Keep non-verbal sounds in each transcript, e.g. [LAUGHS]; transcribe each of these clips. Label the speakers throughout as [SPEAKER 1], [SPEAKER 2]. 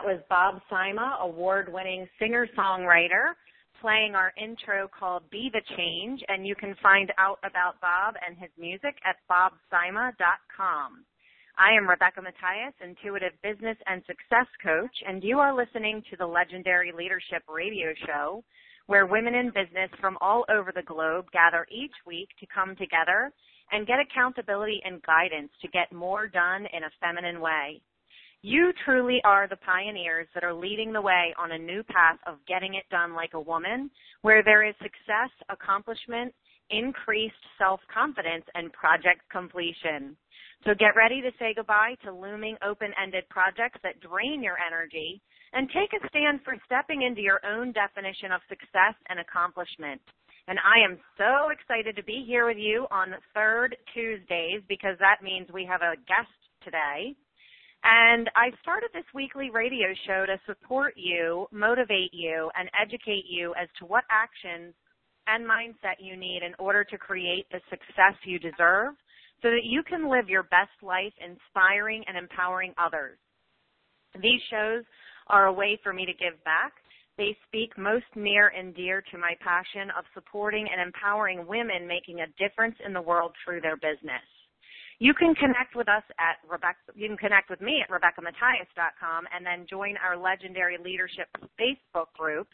[SPEAKER 1] That was Bob Sima, award winning singer songwriter, playing our intro called Be the Change. And you can find out about Bob and his music at bobsima.com. I am Rebecca Matthias, intuitive business and success coach, and you are listening to the legendary leadership radio show where women in business from all over the globe gather each week to come together and get accountability and guidance to get more done in a feminine way. You truly are the pioneers that are leading the way on a new path of getting it done like a woman, where there is success, accomplishment, increased self-confidence, and project completion. So get ready to say goodbye to looming open-ended projects that drain your energy and take a stand for stepping into your own definition of success and accomplishment. And I am so excited to be here with you on third Tuesdays because that means we have a guest today. And I started this weekly radio show to support you, motivate you, and educate you as to what actions and mindset you need in order to create the success you deserve so that you can live your best life inspiring and empowering others. These shows are a way for me to give back they speak most near and dear to my passion of supporting and empowering women making a difference in the world through their business. You can connect with us at Rebecca, you can connect with me at RebeccaMathias.com and then join our legendary leadership Facebook group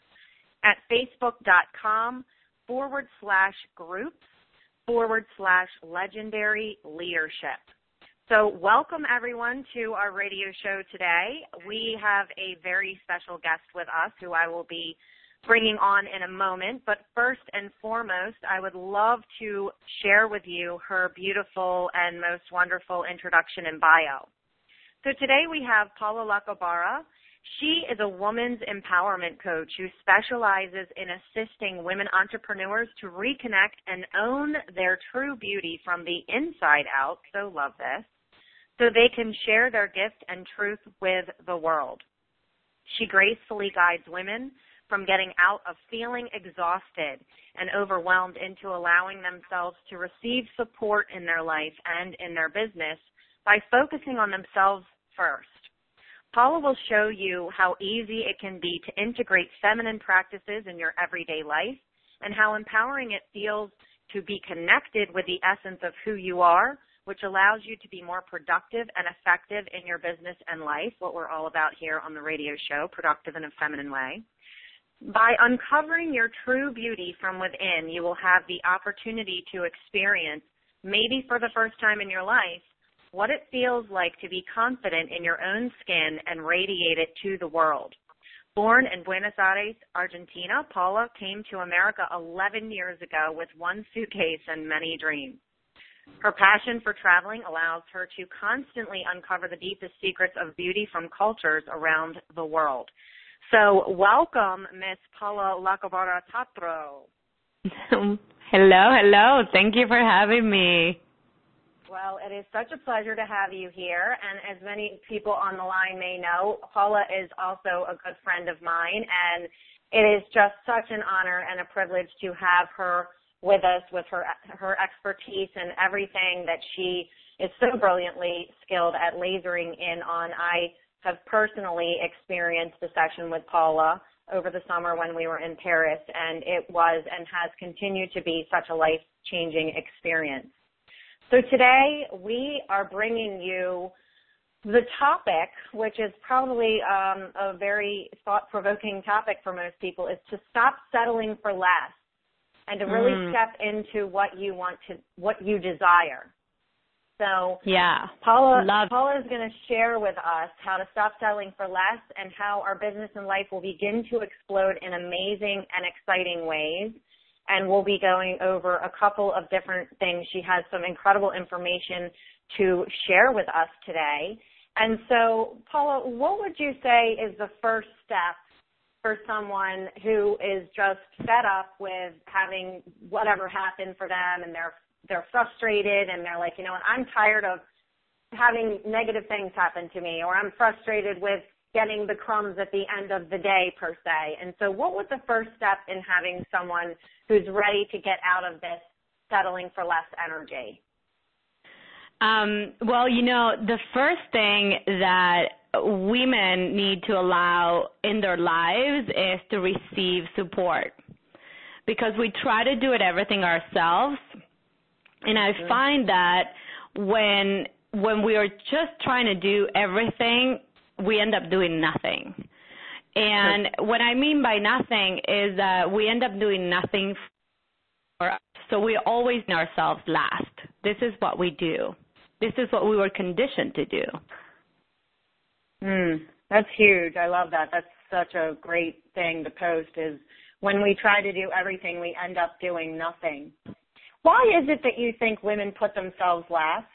[SPEAKER 1] at facebook.com forward slash groups forward slash legendary leadership. So welcome everyone to our radio show today. We have a very special guest with us who I will be bringing on in a moment. But first and foremost, I would love to share with you her beautiful and most wonderful introduction and bio. So today we have Paula Lacobara. She is a woman's empowerment coach who specializes in assisting women entrepreneurs to reconnect and own their true beauty from the inside out. So love this so they can share their gift and truth with the world. She gracefully guides women from getting out of feeling exhausted and overwhelmed into allowing themselves to receive support in their life and in their business by focusing on themselves first. Paula will show you how easy it can be to integrate feminine practices in your everyday life and how empowering it feels to be connected with the essence of who you are which allows you to be more productive and effective in your business and life, what we're all about here on the radio show, productive in a feminine way. By uncovering your true beauty from within, you will have the opportunity to experience, maybe for the first time in your life, what it feels like to be confident in your own skin and radiate it to the world. Born in Buenos Aires, Argentina, Paula came to America 11 years ago with one suitcase and many dreams. Her passion for traveling allows her to constantly uncover the deepest secrets of beauty from cultures around the world. So welcome, Miss Paula Lacobara Tatro. [LAUGHS]
[SPEAKER 2] hello, hello. Thank you for having me.
[SPEAKER 1] Well, it is such a pleasure to have you here. And as many people on the line may know, Paula is also a good friend of mine. And it is just such an honor and a privilege to have her with us with her her expertise and everything that she is so brilliantly skilled at lasering in on. I have personally experienced the session with Paula over the summer when we were in Paris and it was and has continued to be such a life-changing experience. So today we are bringing you the topic, which is probably um, a very thought-provoking topic for most people, is to stop settling for less and to really mm. step into what you want to, what you desire. So
[SPEAKER 2] yeah,
[SPEAKER 1] Paula,
[SPEAKER 2] Love.
[SPEAKER 1] Paula is going to share with us how to stop selling for less and how our business and life will begin to explode in amazing and exciting ways. And we'll be going over a couple of different things. She has some incredible information to share with us today. And so, Paula, what would you say is the first step for someone who is just fed up with having whatever happen for them and they're they're frustrated and they're like, you know what, I'm tired of having negative things happen to me or I'm frustrated with getting the crumbs at the end of the day per se. And so what was the first step in having someone who's ready to get out of this settling for less energy?
[SPEAKER 2] Um, well, you know, the first thing that women need to allow in their lives is to receive support because we try to do it everything ourselves and i find that when when we are just trying to do everything we end up doing nothing. And what i mean by nothing is that we end up doing nothing for us. So we always know ourselves last. This is what we do. This is what we were conditioned to do.
[SPEAKER 1] Mm, that's huge. I love that. That's such a great thing to post is when we try to do everything, we end up doing nothing. Why is it that you think women put themselves last?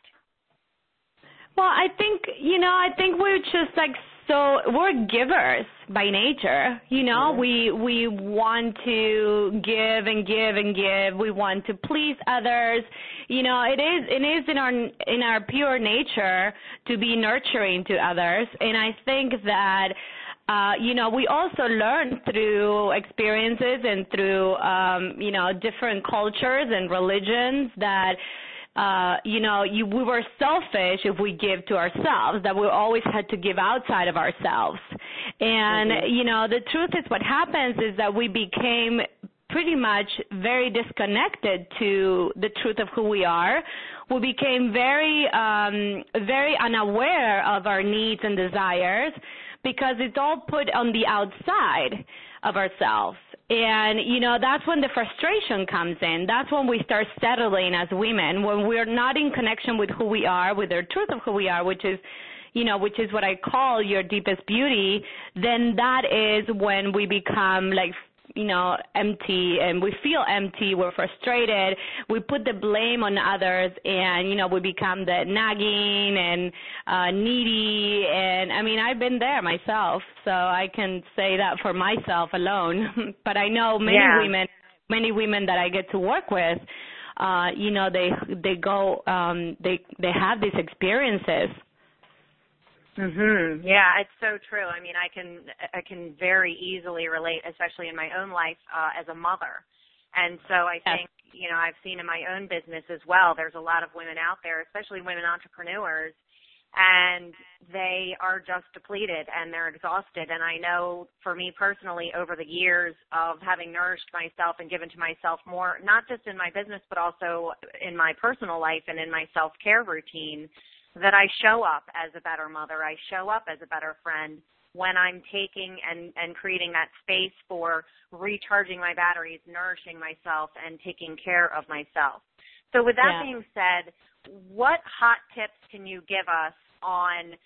[SPEAKER 2] Well, I think, you know, I think we're just like so we're givers by nature. You know mm-hmm. we we want to give and give and give. We want to please others. You know it is it is in our in our pure nature to be nurturing to others. And i think that uh, you know, we also learn through experiences and through, um, you know, different cultures and religions that uh, you know, you, we were selfish if we give to ourselves, that we always had to give outside of ourselves. And, mm-hmm. you know, the truth is what happens is that we became pretty much very disconnected to the truth of who we are. We became very, um, very unaware of our needs and desires because it's all put on the outside of ourselves. And, you know, that's when the frustration comes in. That's when we start settling as women, when we're not in connection with who we are, with the truth of who we are, which is, you know, which is what I call your deepest beauty, then that is when we become like you know, empty and we feel empty, we're frustrated, we put the blame on others and, you know, we become the nagging and uh needy and I mean I've been there myself, so I can say that for myself alone. [LAUGHS] but I know many yeah. women many women that I get to work with, uh, you know, they they go um they they have these experiences
[SPEAKER 1] Mhm. Yeah, it's so true. I mean, I can I can very easily relate, especially in my own life uh, as a mother. And so I think, you know, I've seen in my own business as well. There's a lot of women out there, especially women entrepreneurs, and they are just depleted and they're exhausted. And I know for me personally, over the years of having nourished myself and given to myself more, not just in my business, but also in my personal life and in my self care routine that I show up as a better mother, I show up as a better friend when I'm taking and, and creating that space for recharging my batteries, nourishing myself, and taking care of myself. So with that yeah. being said, what hot tips can you give us on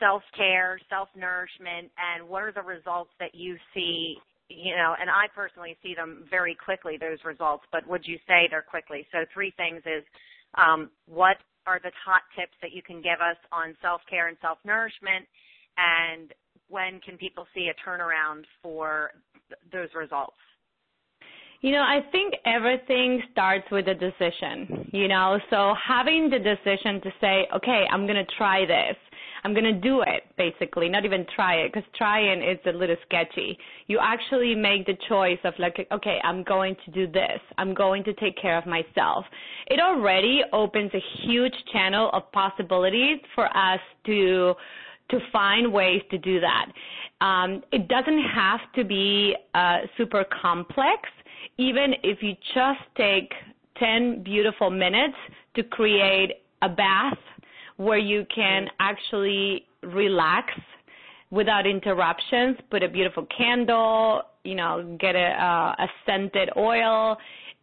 [SPEAKER 1] self-care, self-nourishment, and what are the results that you see you know, and I personally see them very quickly, those results, but would you say they're quickly? So three things is um, what are the top tips that you can give us on self-care and self-nourishment and when can people see a turnaround for th- those results?
[SPEAKER 2] You know, I think everything starts with a decision, you know, so having the decision to say, okay, I'm going to try this. I'm going to do it, basically, not even try it, because trying is a little sketchy. You actually make the choice of like, okay, I'm going to do this. I'm going to take care of myself. It already opens a huge channel of possibilities for us to to find ways to do that. Um, it doesn't have to be uh, super complex. Even if you just take 10 beautiful minutes to create a bath where you can actually relax without interruptions, put a beautiful candle, you know, get a, uh, a scented oil,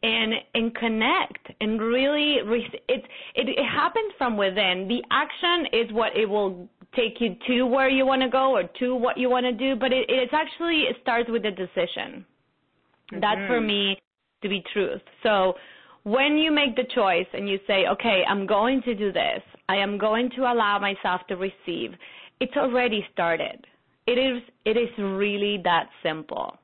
[SPEAKER 2] and and connect and really re- it, it it happens from within. The action is what it will take you to where you want to go or to what you want to do, but it it's actually it starts with a decision. Mm-hmm. That's for me to be truth. So when you make the choice and you say, okay, I'm going to do this, I am going to allow myself to receive, it's already started. It is, it is really that simple.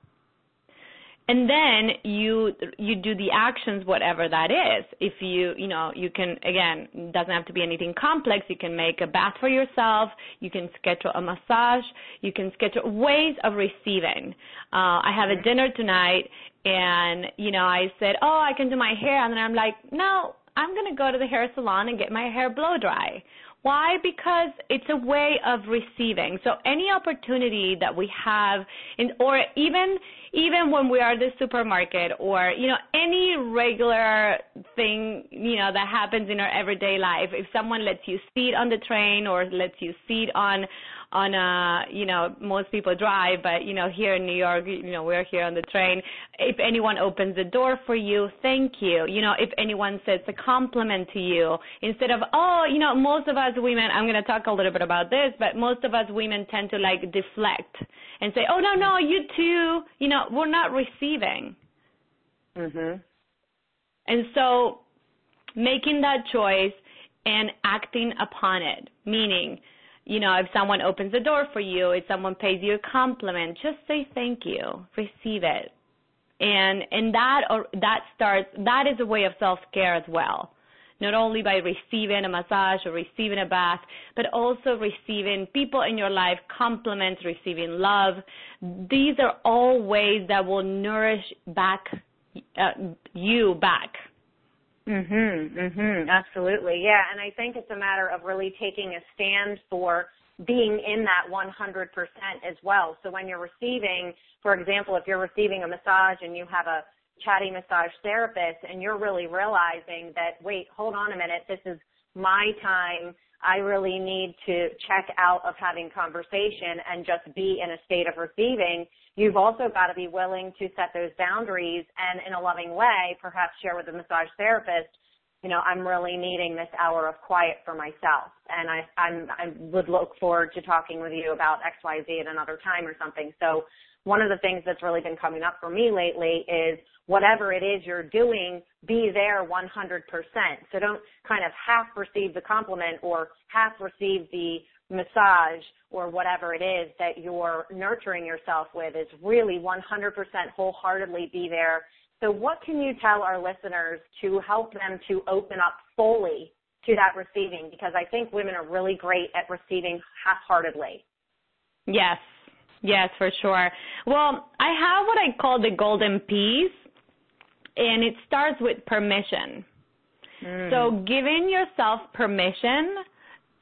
[SPEAKER 2] And then you you do the actions whatever that is. If you you know you can again it doesn't have to be anything complex. You can make a bath for yourself. You can schedule a massage. You can schedule ways of receiving. Uh, I have a dinner tonight and you know I said, "Oh, I can do my hair." And then I'm like, "No, I'm going to go to the hair salon and get my hair blow dry. Why? Because it's a way of receiving. So any opportunity that we have in, or even, even when we are at the supermarket or, you know, any regular thing, you know, that happens in our everyday life, if someone lets you seat on the train or lets you seat on, on a you know most people drive but you know here in New York you know we're here on the train. If anyone opens the door for you thank you. You know if anyone says a compliment to you instead of oh you know most of us women I'm going to talk a little bit about this but most of us women tend to like deflect and say oh no no you too. You know we're not receiving.
[SPEAKER 1] Mhm
[SPEAKER 2] and so making that choice and acting upon it meaning you know, if someone opens the door for you, if someone pays you a compliment, just say thank you, receive it. And and that or that starts that is a way of self-care as well. Not only by receiving a massage or receiving a bath, but also receiving people in your life compliments, receiving love. These are all ways that will nourish back uh, you back
[SPEAKER 1] Mhm, mhm, absolutely. Yeah, and I think it's a matter of really taking a stand for being in that 100% as well. So when you're receiving, for example, if you're receiving a massage and you have a chatty massage therapist and you're really realizing that, wait, hold on a minute, this is my time. I really need to check out of having conversation and just be in a state of receiving You've also got to be willing to set those boundaries and in a loving way, perhaps share with the massage therapist, you know, I'm really needing this hour of quiet for myself. And I, I'm, I would look forward to talking with you about X, Y, Z at another time or something. So one of the things that's really been coming up for me lately is whatever it is you're doing, be there 100%. So don't kind of half receive the compliment or half receive the massage or whatever it is that you're nurturing yourself with is really 100% wholeheartedly be there. So what can you tell our listeners to help them to open up fully to that receiving? Because I think women are really great at receiving half-heartedly.
[SPEAKER 2] Yes. Yes, for sure. Well, I have what I call the golden piece, and it starts with permission. Mm. So giving yourself permission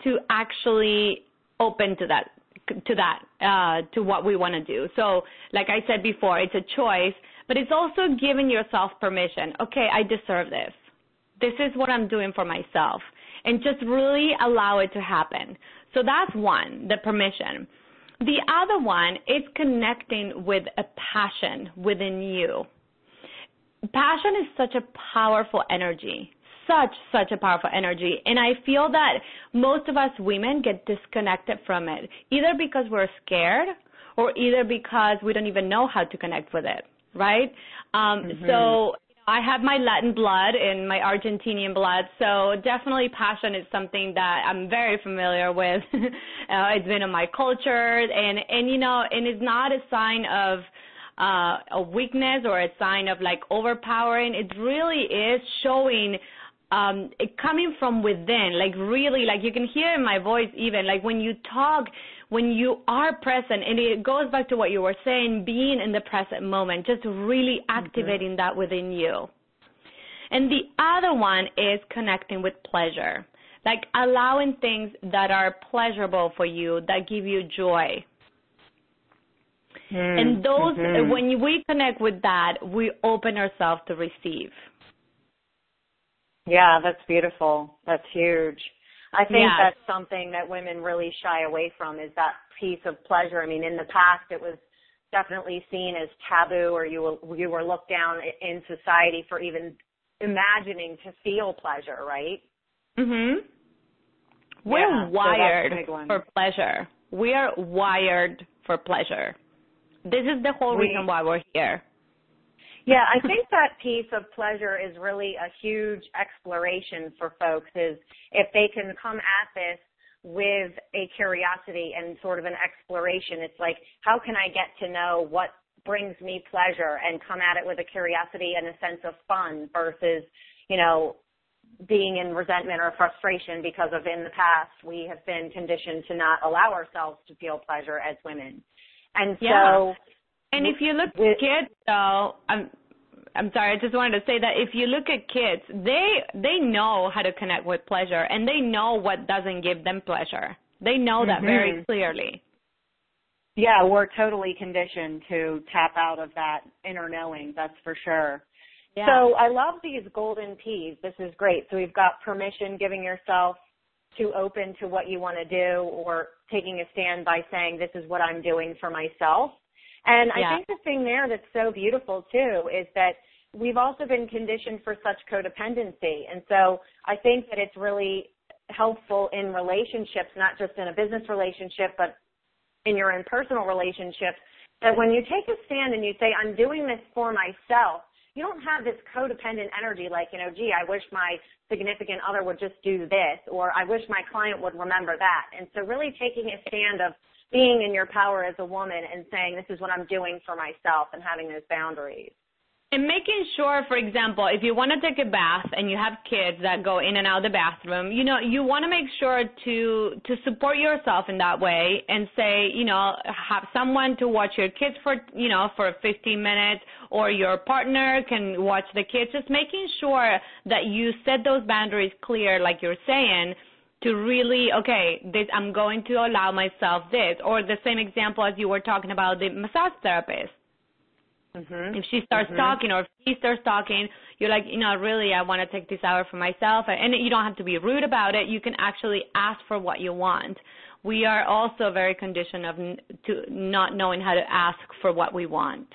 [SPEAKER 2] to actually open to that to that uh, to what we want to do. So, like I said before, it's a choice, but it's also giving yourself permission. Okay, I deserve this. This is what I'm doing for myself, and just really allow it to happen. So that's one, the permission. The other one is connecting with a passion within you. Passion is such a powerful energy such, such a powerful energy. And I feel that most of us women get disconnected from it, either because we're scared or either because we don't even know how to connect with it, right? Um, mm-hmm. So I have my Latin blood and my Argentinian blood, so definitely passion is something that I'm very familiar with. [LAUGHS] uh, it's been in my culture, and and you know, and it's not a sign of uh, a weakness or a sign of like overpowering. It really is showing um coming from within like really like you can hear in my voice even like when you talk when you are present and it goes back to what you were saying being in the present moment just really activating mm-hmm. that within you and the other one is connecting with pleasure like allowing things that are pleasurable for you that give you joy mm-hmm. and those mm-hmm. when we connect with that we open ourselves to receive
[SPEAKER 1] yeah, that's beautiful. That's huge. I think yeah. that's something that women really shy away from is that piece of pleasure. I mean, in the past it was definitely seen as taboo or you were, you were looked down in society for even imagining to feel pleasure, right?
[SPEAKER 2] Mhm. We're yeah, wired so for pleasure. We are wired for pleasure. This is the whole we, reason why we're here.
[SPEAKER 1] Yeah, I think that piece of pleasure is really a huge exploration for folks is if they can come at this with a curiosity and sort of an exploration. It's like, how can I get to know what brings me pleasure and come at it with a curiosity and a sense of fun versus, you know, being in resentment or frustration because of in the past we have been conditioned to not allow ourselves to feel pleasure as women. And
[SPEAKER 2] yeah. so and if you look at kids, though, um, I'm sorry, I just wanted to say that if you look at kids, they they know how to connect with pleasure and they know what doesn't give them pleasure. They know mm-hmm. that very mm-hmm. clearly.
[SPEAKER 1] Yeah, we're totally conditioned to tap out of that inner knowing, that's for sure. Yeah. So I love these golden P's. This is great. So we've got permission, giving yourself to open to what you want to do or taking a stand by saying this is what I'm doing for myself. And yeah. I think the thing there that's so beautiful too is that we've also been conditioned for such codependency. And so I think that it's really helpful in relationships, not just in a business relationship, but in your own personal relationships, that when you take a stand and you say, I'm doing this for myself, you don't have this codependent energy like, you know, gee, I wish my significant other would just do this, or I wish my client would remember that. And so really taking a stand of being in your power as a woman and saying, this is what I'm doing for myself and having those boundaries.
[SPEAKER 2] And making sure, for example, if you want to take a bath and you have kids that go in and out of the bathroom, you know, you want to make sure to to support yourself in that way and say, you know, have someone to watch your kids for, you know, for 15 minutes or your partner can watch the kids. Just making sure that you set those boundaries clear like you're saying to really okay this i'm going to allow myself this or the same example as you were talking about the massage therapist Mm-hmm. If she starts mm-hmm. talking or if he starts talking, you're like, you know, really, I want to take this hour for myself. And you don't have to be rude about it. You can actually ask for what you want. We are also very conditioned of to not knowing how to ask for what we want.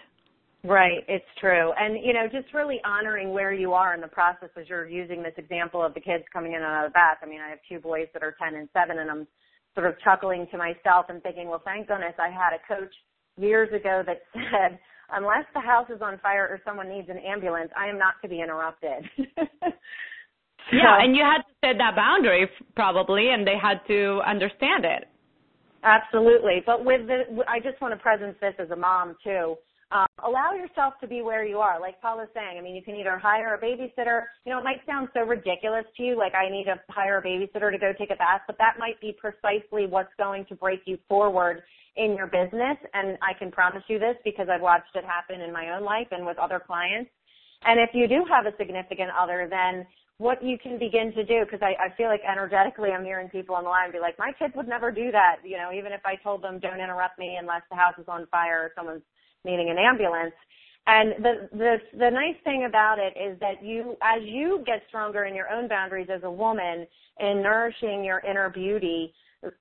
[SPEAKER 1] Right, it's true. And, you know, just really honoring where you are in the process as you're using this example of the kids coming in and out of the bath. I mean, I have two boys that are 10 and 7, and I'm sort of chuckling to myself and thinking, well, thank goodness I had a coach years ago that [LAUGHS] said, unless the house is on fire or someone needs an ambulance, I am not to be interrupted. [LAUGHS]
[SPEAKER 2] yeah, and you had to set that boundary probably, and they had to understand it.
[SPEAKER 1] Absolutely, but with the, I just want to presence this as a mom too. Um, allow yourself to be where you are. Like Paula's saying, I mean, you can either hire a babysitter. You know, it might sound so ridiculous to you, like I need to hire a babysitter to go take a bath, but that might be precisely what's going to break you forward in your business. And I can promise you this because I've watched it happen in my own life and with other clients. And if you do have a significant other, then what you can begin to do, because I, I feel like energetically I'm hearing people on the line be like, my kids would never do that. You know, even if I told them don't interrupt me unless the house is on fire or someone's needing an ambulance. And the, the, the nice thing about it is that you, as you get stronger in your own boundaries as a woman in nourishing your inner beauty,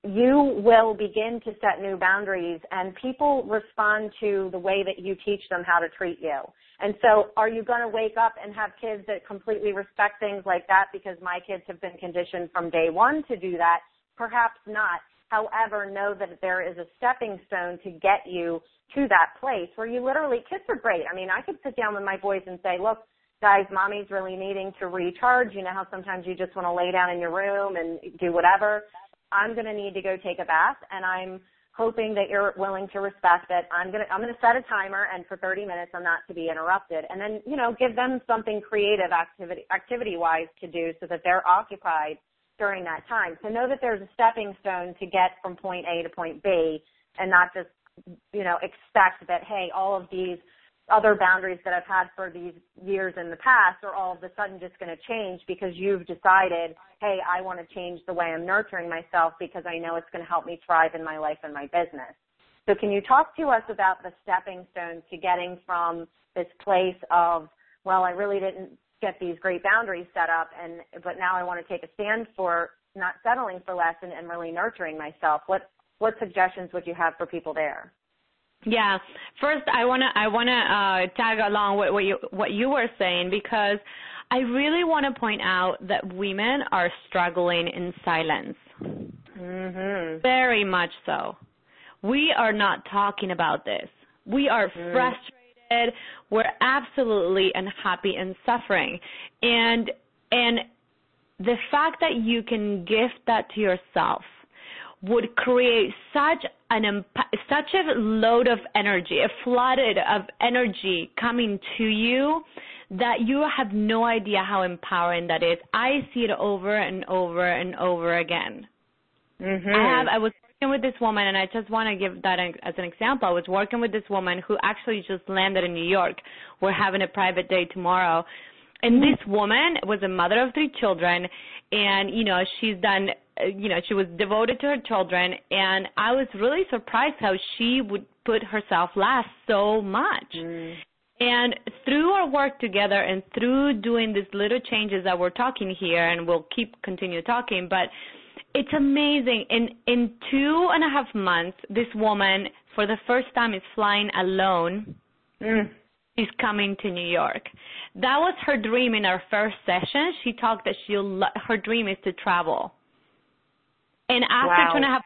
[SPEAKER 1] you will begin to set new boundaries and people respond to the way that you teach them how to treat you. And so are you going to wake up and have kids that completely respect things like that because my kids have been conditioned from day one to do that? Perhaps not. However, know that there is a stepping stone to get you to that place where you literally, kids are great. I mean, I could sit down with my boys and say, look, guys, mommy's really needing to recharge. You know how sometimes you just want to lay down in your room and do whatever. I'm going to need to go take a bath and I'm hoping that you're willing to respect that I'm going to, I'm going to set a timer and for 30 minutes I'm not to be interrupted. And then, you know, give them something creative activity, activity wise to do so that they're occupied during that time. So know that there's a stepping stone to get from point A to point B and not just, you know, expect that, hey, all of these other boundaries that I've had for these years in the past are all of a sudden just going to change because you've decided, hey, I want to change the way I'm nurturing myself because I know it's going to help me thrive in my life and my business. So can you talk to us about the stepping stones to getting from this place of, well, I really didn't get these great boundaries set up and but now I want to take a stand for not settling for less and, and really nurturing myself. What what suggestions would you have for people there?
[SPEAKER 2] Yeah. First, I wanna I wanna uh, tag along with what you what you were saying because I really want to point out that women are struggling in silence.
[SPEAKER 1] Mm-hmm.
[SPEAKER 2] Very much so. We are not talking about this. We are mm. frustrated. We're absolutely unhappy and suffering. And and the fact that you can gift that to yourself would create such an such a load of energy, a flooded of energy coming to you that you have no idea how empowering that is. I see it over and over and over again.
[SPEAKER 1] Mm-hmm.
[SPEAKER 2] I have I was with this woman, and I just want to give that as an example. I was working with this woman who actually just landed in New York. We're having a private day tomorrow. And this woman was a mother of three children, and you know she's done you know she was devoted to her children and i was really surprised how she would put herself last so much mm. and through our work together and through doing these little changes that we're talking here and we'll keep continue talking but it's amazing in in two and a half months this woman for the first time is flying alone mm. she's coming to new york that was her dream in our first session she talked that she'll her dream is to travel and after wow. two and a half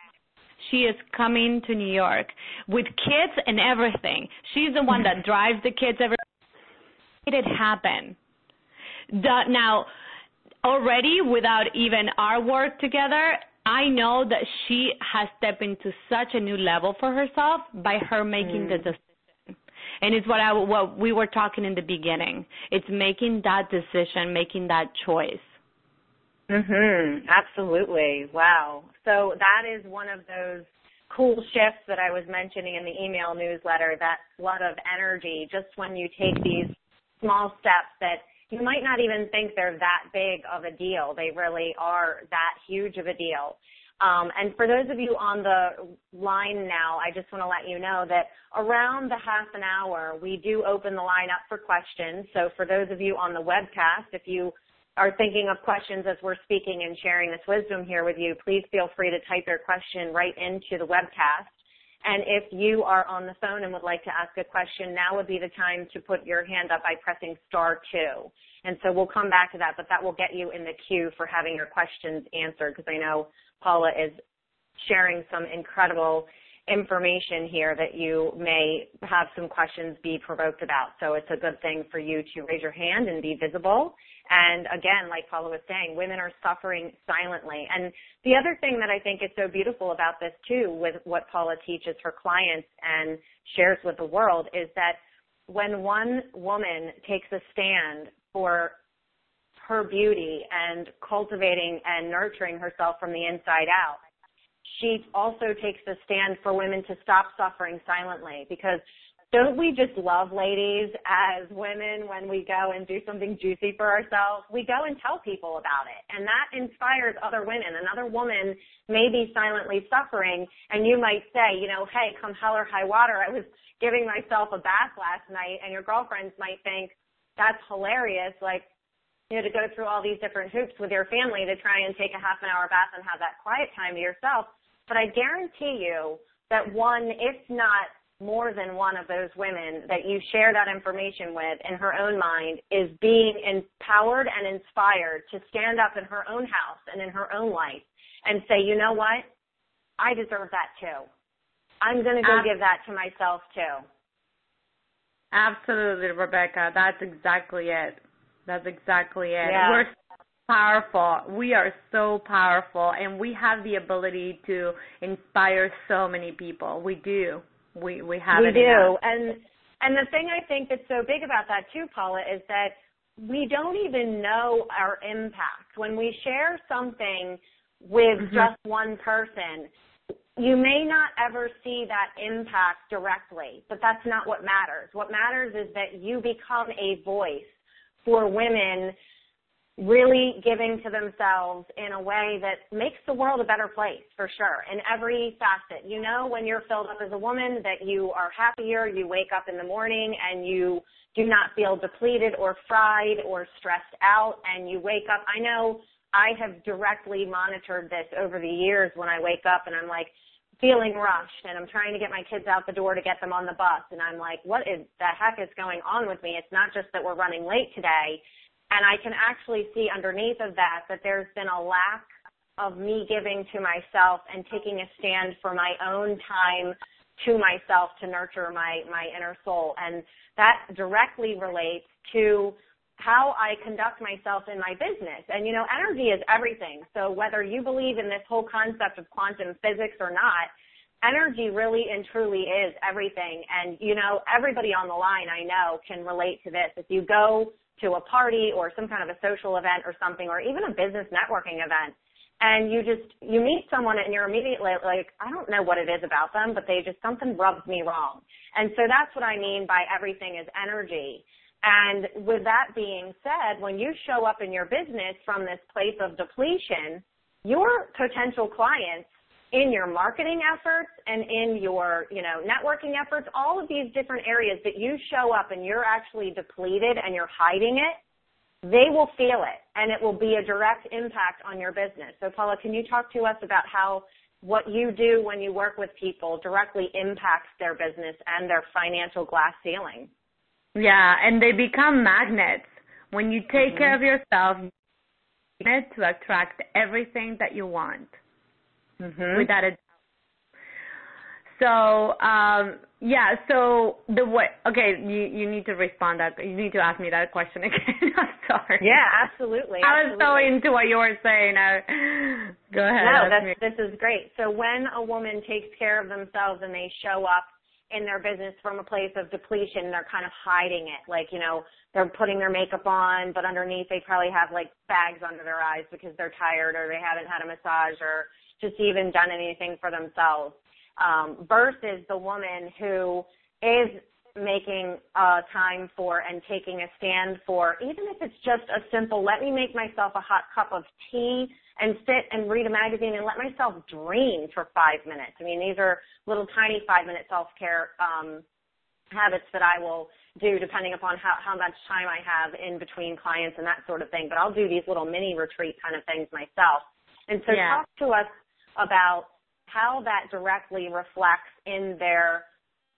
[SPEAKER 2] she is coming to New York with kids and everything. She's the one that [LAUGHS] drives the kids every it happen. The, now, already without even our work together, I know that she has stepped into such a new level for herself by her making mm. the decision. And it's what I what we were talking in the beginning. It's making that decision, making that choice.
[SPEAKER 1] Mhm. Absolutely. Wow. So that is one of those cool shifts that I was mentioning in the email newsletter, that flood of energy just when you take these small steps that you might not even think they're that big of a deal. They really are that huge of a deal. Um, and for those of you on the line now, I just want to let you know that around the half an hour, we do open the line up for questions. So for those of you on the webcast, if you are thinking of questions as we're speaking and sharing this wisdom here with you, please feel free to type your question right into the webcast. And if you are on the phone and would like to ask a question, now would be the time to put your hand up by pressing star two. And so we'll come back to that, but that will get you in the queue for having your questions answered because I know Paula is sharing some incredible information here that you may have some questions be provoked about. So it's a good thing for you to raise your hand and be visible and again, like Paula was saying, women are suffering silently. And the other thing that I think is so beautiful about this too, with what Paula teaches her clients and shares with the world, is that when one woman takes a stand for her beauty and cultivating and nurturing herself from the inside out, she also takes a stand for women to stop suffering silently because don't we just love ladies as women when we go and do something juicy for ourselves? We go and tell people about it and that inspires other women. Another woman may be silently suffering and you might say, you know, hey, come hell or high water. I was giving myself a bath last night and your girlfriends might think that's hilarious. Like, you know, to go through all these different hoops with your family to try and take a half an hour bath and have that quiet time to yourself. But I guarantee you that one, if not more than one of those women that you share that information with in her own mind is being empowered and inspired to stand up in her own house and in her own life and say, you know what? I deserve that too. I'm going to go Ab- give that to myself too.
[SPEAKER 2] Absolutely, Rebecca. That's exactly it. That's exactly it. Yeah. We're powerful. We are so powerful and we have the ability to inspire so many people. We do. We we have
[SPEAKER 1] we do, and and the thing I think that's so big about that too, Paula, is that we don't even know our impact when we share something with mm-hmm. just one person. You may not ever see that impact directly, but that's not what matters. What matters is that you become a voice for women really giving to themselves in a way that makes the world a better place for sure in every facet. You know, when you're filled up as a woman that you are happier, you wake up in the morning and you do not feel depleted or fried or stressed out and you wake up. I know I have directly monitored this over the years when I wake up and I'm like, feeling rushed and I'm trying to get my kids out the door to get them on the bus and I'm like, what is the heck is going on with me? It's not just that we're running late today and I can actually see underneath of that that there's been a lack of me giving to myself and taking a stand for my own time to myself to nurture my, my inner soul. And that directly relates to how I conduct myself in my business. And you know, energy is everything. So whether you believe in this whole concept of quantum physics or not, energy really and truly is everything. And you know, everybody on the line I know can relate to this. If you go to a party or some kind of a social event or something, or even a business networking event, and you just you meet someone and you're immediately like I don't know what it is about them, but they just something rubs me wrong. And so that's what I mean by everything is energy. And with that being said, when you show up in your business from this place of depletion, your potential clients in your marketing efforts and in your, you know, networking efforts, all of these different areas that you show up and you're actually depleted and you're hiding it, they will feel it and it will be a direct impact on your business. So Paula, can you talk to us about how what you do when you work with people directly impacts their business and their financial glass ceiling?
[SPEAKER 2] Yeah, and they become magnets. When you take mm-hmm. care of yourself, to attract everything that you want mm-hmm. without a doubt. So um, yeah, so the way okay, you you need to respond that you need to ask me that question [LAUGHS] again. I'm sorry.
[SPEAKER 1] Yeah, absolutely.
[SPEAKER 2] I was so into what you were saying. I, go ahead.
[SPEAKER 1] No, that's, this is great. So when a woman takes care of themselves and they show up in their business from a place of depletion, they're kind of hiding it. Like, you know, they're putting their makeup on, but underneath they probably have like bags under their eyes because they're tired or they haven't had a massage or just even done anything for themselves. Um, versus the woman who is making uh, time for and taking a stand for, even if it's just a simple, let me make myself a hot cup of tea and sit and read a magazine and let myself dream for five minutes. I mean, these are little tiny five minute self care um, habits that I will do depending upon how, how much time I have in between clients and that sort of thing. But I'll do these little mini retreat kind of things myself. And so yeah. talk to us about how that directly reflects in their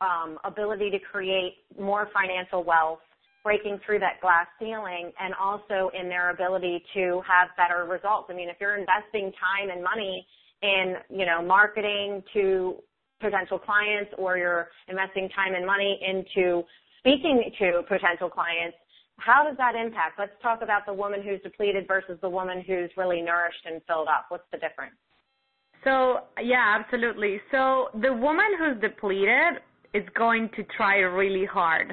[SPEAKER 1] um, ability to create more financial wealth, breaking through that glass ceiling, and also in their ability to have better results. I mean, if you're investing time and money in, you know, marketing to potential clients or you're investing time and money into speaking to potential clients, how does that impact? Let's talk about the woman who's depleted versus the woman who's really nourished and filled up. What's the difference?
[SPEAKER 2] So, yeah, absolutely. So, the woman who's depleted is going to try really hard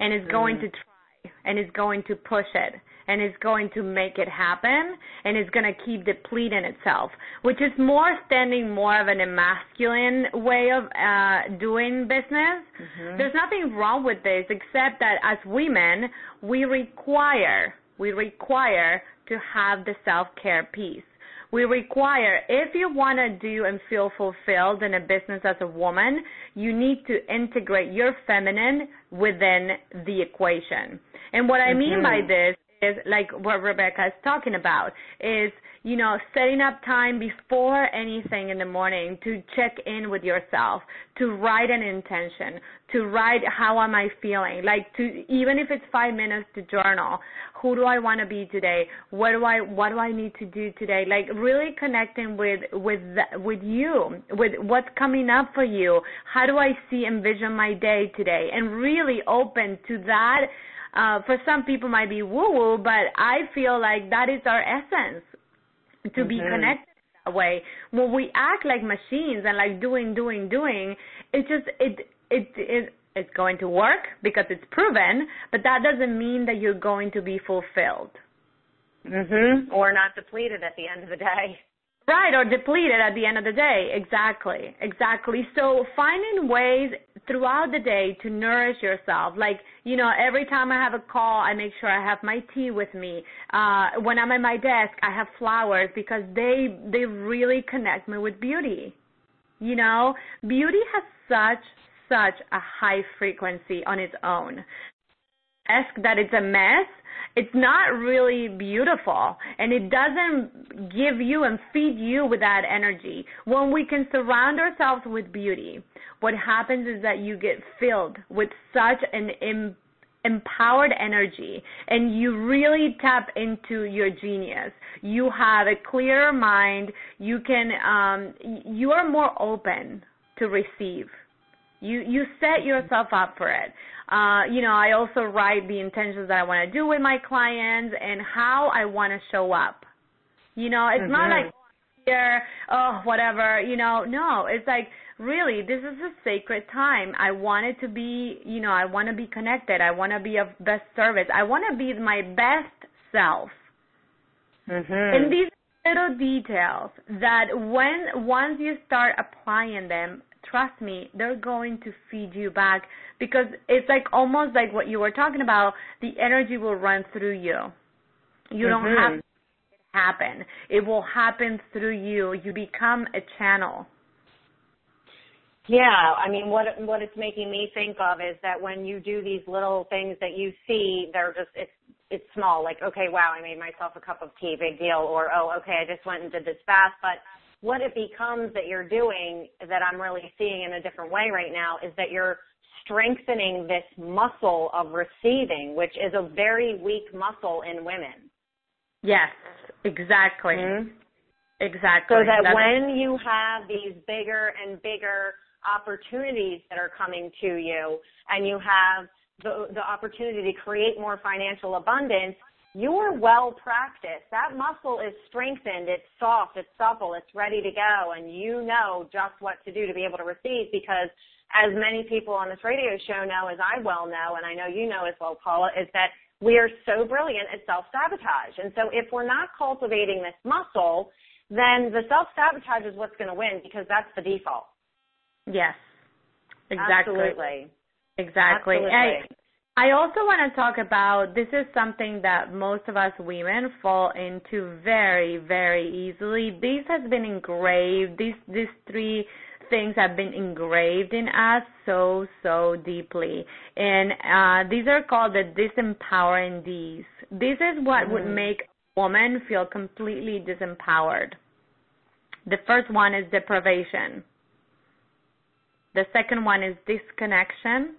[SPEAKER 2] and is going mm. to try and is going to push it and is going to make it happen and is going to keep depleting itself, which is more standing more of an masculine way of uh, doing business. Mm-hmm. There's nothing wrong with this except that as women, we require, we require to have the self-care piece we require if you want to do and feel fulfilled in a business as a woman, you need to integrate your feminine within the equation. And what I mean by mm-hmm. this is like what Rebecca is talking about is you know, setting up time before anything in the morning to check in with yourself, to write an intention, to write how am I feeling, like to even if it's five minutes to journal, who do I want to be today, what do I what do I need to do today, like really connecting with with the, with you, with what's coming up for you, how do I see envision my day today, and really open to that. Uh, for some people might be woo woo, but I feel like that is our essence to mm-hmm. be connected that way. When we act like machines and like doing, doing, doing, it just it it it it's going to work because it's proven, but that doesn't mean that you're going to be fulfilled.
[SPEAKER 1] Mhm. Or not depleted at the end of the day.
[SPEAKER 2] Right, or depleted at the end of the day. Exactly. Exactly. So finding ways throughout the day to nourish yourself. Like, you know, every time I have a call, I make sure I have my tea with me. Uh, when I'm at my desk, I have flowers because they, they really connect me with beauty. You know, beauty has such, such a high frequency on its own. Ask that it's a mess it's not really beautiful and it doesn't give you and feed you with that energy. When we can surround ourselves with beauty, what happens is that you get filled with such an em- empowered energy and you really tap into your genius. You have a clearer mind. You can, um, you are more open to receive. You, you set yourself up for it. Uh, you know, I also write the intentions that I want to do with my clients and how I want to show up. You know, it's mm-hmm. not like here, oh, whatever, you know, no, it's like really this is a sacred time. I want it to be, you know, I want to be connected. I want to be of best service. I want to be my best self.
[SPEAKER 1] Mm-hmm.
[SPEAKER 2] And these little details that when once you start applying them, trust me, they're going to feed you back because it's like almost like what you were talking about. The energy will run through you. You mm-hmm. don't have to it happen. It will happen through you. You become a channel.
[SPEAKER 1] Yeah, I mean, what what it's making me think of is that when you do these little things that you see, they're just it's it's small. Like, okay, wow, I made myself a cup of tea, big deal. Or oh, okay, I just went and did this fast. But what it becomes that you're doing that I'm really seeing in a different way right now is that you're strengthening this muscle of receiving, which is a very weak muscle in women.
[SPEAKER 2] Yes, exactly. Mm-hmm. Exactly.
[SPEAKER 1] So that That's... when you have these bigger and bigger opportunities that are coming to you and you have the, the opportunity to create more financial abundance, you're well practiced. That muscle is strengthened, it's soft, it's supple, it's ready to go, and you know just what to do to be able to receive because as many people on this radio show know, as I well know, and I know you know as well, Paula, is that we are so brilliant at self-sabotage. And so if we're not cultivating this muscle, then the self-sabotage is what's going to win because that's the default.
[SPEAKER 2] Yes, exactly.
[SPEAKER 1] Absolutely.
[SPEAKER 2] Exactly.
[SPEAKER 1] Absolutely.
[SPEAKER 2] I, I also want to talk about this is something that most of us women fall into very, very easily. This has been engraved. These these three things have been engraved in us so so deeply, and uh, these are called the disempowering D's. This is what mm-hmm. would make a woman feel completely disempowered. The first one is deprivation. The second one is disconnection.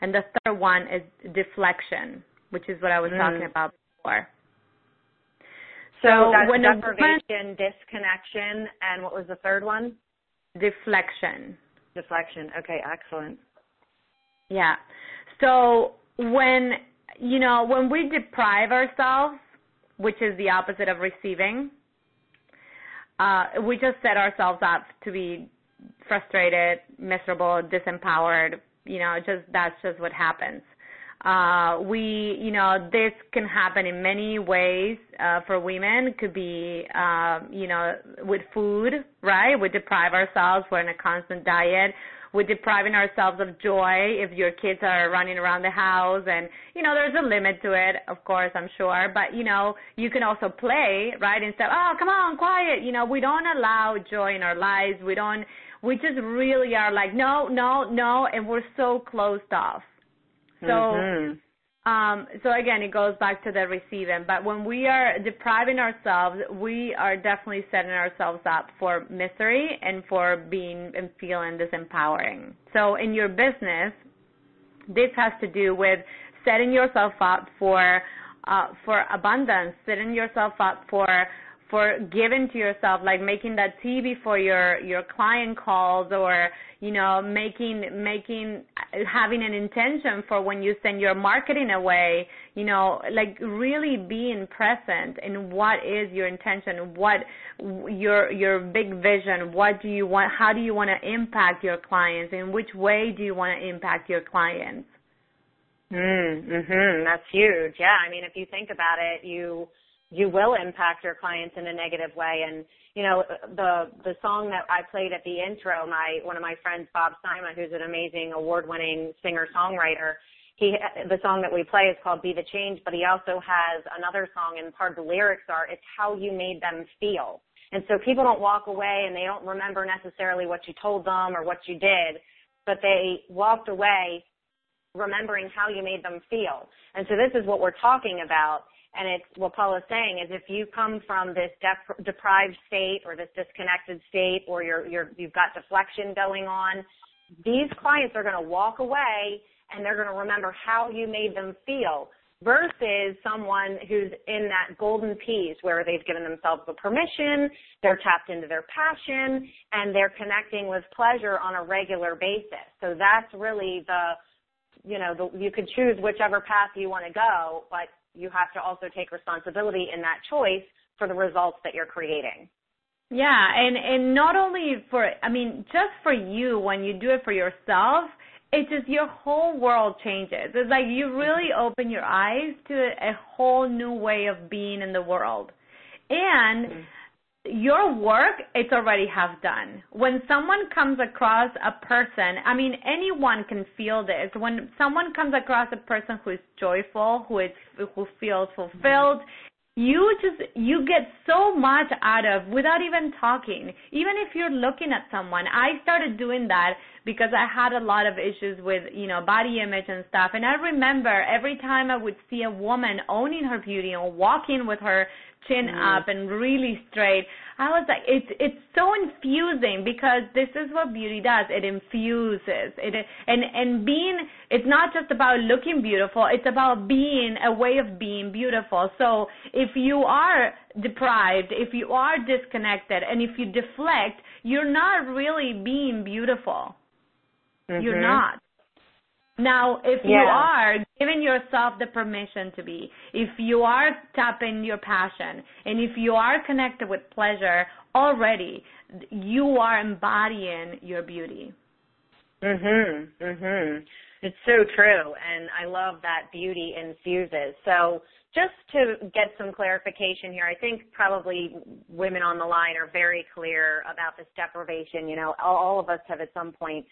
[SPEAKER 2] And the third one is deflection, which is what I was mm. talking about before.
[SPEAKER 1] So, so that's when deprivation, disconnection, and what was the third one?
[SPEAKER 2] Deflection.
[SPEAKER 1] Deflection. Okay, excellent.
[SPEAKER 2] Yeah. So when you know when we deprive ourselves, which is the opposite of receiving, uh, we just set ourselves up to be frustrated, miserable, disempowered. You know, just that's just what happens. Uh, we, you know, this can happen in many ways uh, for women. It could be, uh, you know, with food, right? We deprive ourselves. We're in a constant diet we're depriving ourselves of joy if your kids are running around the house and you know there's a limit to it of course i'm sure but you know you can also play right instead oh come on quiet you know we don't allow joy in our lives we don't we just really are like no no no and we're so closed off so mm-hmm. Um, so again, it goes back to the receiving. But when we are depriving ourselves, we are definitely setting ourselves up for misery and for being and feeling disempowering. So in your business, this has to do with setting yourself up for uh, for abundance, setting yourself up for for giving to yourself, like making that tea before your your client calls, or you know, making making having an intention for when you send your marketing away. You know, like really being present in what is your intention, what your your big vision, what do you want, how do you want to impact your clients, in which way do you want to impact your clients.
[SPEAKER 1] Mm, mhm. That's huge. Yeah. I mean, if you think about it, you you will impact your clients in a negative way. And you know, the the song that I played at the intro, my one of my friends, Bob Sima, who's an amazing award-winning singer-songwriter, he the song that we play is called "Be the Change," but he also has another song, and part of the lyrics are "It's how you made them feel." And so people don't walk away and they don't remember necessarily what you told them or what you did, but they walked away remembering how you made them feel. And so this is what we're talking about and it's what Paula's saying is if you come from this dep- deprived state or this disconnected state or you're, you're, you've got deflection going on, these clients are going to walk away and they're going to remember how you made them feel versus someone who's in that golden piece where they've given themselves the permission, they're tapped into their passion, and they're connecting with pleasure on a regular basis. So that's really the, you know, the, you could choose whichever path you want to go, but you have to also take responsibility in that choice for the results that you're creating.
[SPEAKER 2] Yeah, and and not only for I mean just for you when you do it for yourself, it just your whole world changes. It's like you really open your eyes to a whole new way of being in the world. And mm-hmm. Your work, it's already half done. When someone comes across a person, I mean, anyone can feel this. When someone comes across a person who is joyful, who is who feels fulfilled, you just you get so much out of without even talking even if you're looking at someone i started doing that because i had a lot of issues with you know body image and stuff and i remember every time i would see a woman owning her beauty and walking with her chin mm-hmm. up and really straight. I was like, it's it's so infusing because this is what beauty does. It infuses. It and and being. It's not just about looking beautiful. It's about being a way of being beautiful. So if you are deprived, if you are disconnected, and if you deflect, you're not really being beautiful. Mm-hmm. You're not. Now, if yeah. you are giving yourself the permission to be, if you are tapping your passion, and if you are connected with pleasure already, you are embodying your beauty.
[SPEAKER 1] Mhm. Mhm. It's so true, and I love that beauty infuses. So, just to get some clarification here, I think probably women on the line are very clear about this deprivation. You know, all of us have at some point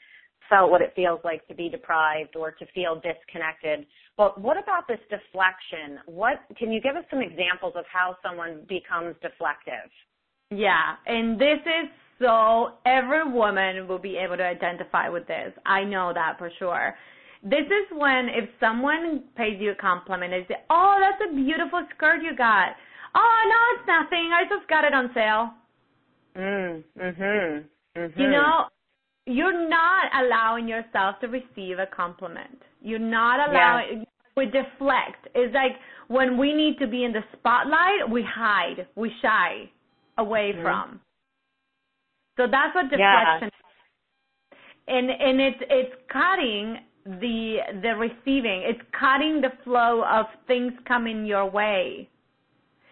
[SPEAKER 1] felt what it feels like to be deprived or to feel disconnected. But what about this deflection? What can you give us some examples of how someone becomes deflective?
[SPEAKER 2] Yeah, and this is so every woman will be able to identify with this. I know that for sure. This is when if someone pays you a compliment and say, "Oh, that's a beautiful skirt you got." "Oh, no, it's nothing. I just got it on sale."
[SPEAKER 1] Mm, mhm. Mhm.
[SPEAKER 2] You know, you're not allowing yourself to receive a compliment. You're not allowing. Yeah. We deflect. It's like when we need to be in the spotlight, we hide, we shy away mm-hmm. from. So that's what deflection. Yeah. And and it's it's cutting the the receiving. It's cutting the flow of things coming your way.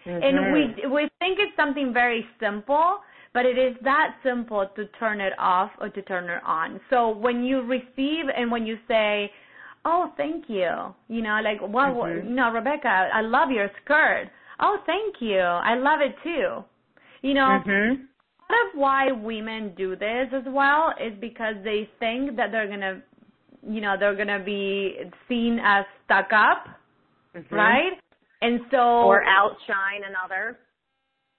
[SPEAKER 2] Mm-hmm. And we we think it's something very simple, but it is that simple to turn it off or to turn it on. So when you receive and when you say, "Oh, thank you," you know, like, "Well, mm-hmm. you know, Rebecca, I love your skirt." "Oh, thank you. I love it too." You know, mm-hmm. part of why women do this as well is because they think that they're gonna, you know, they're gonna be seen as stuck up, mm-hmm. right? And so
[SPEAKER 1] or outshine another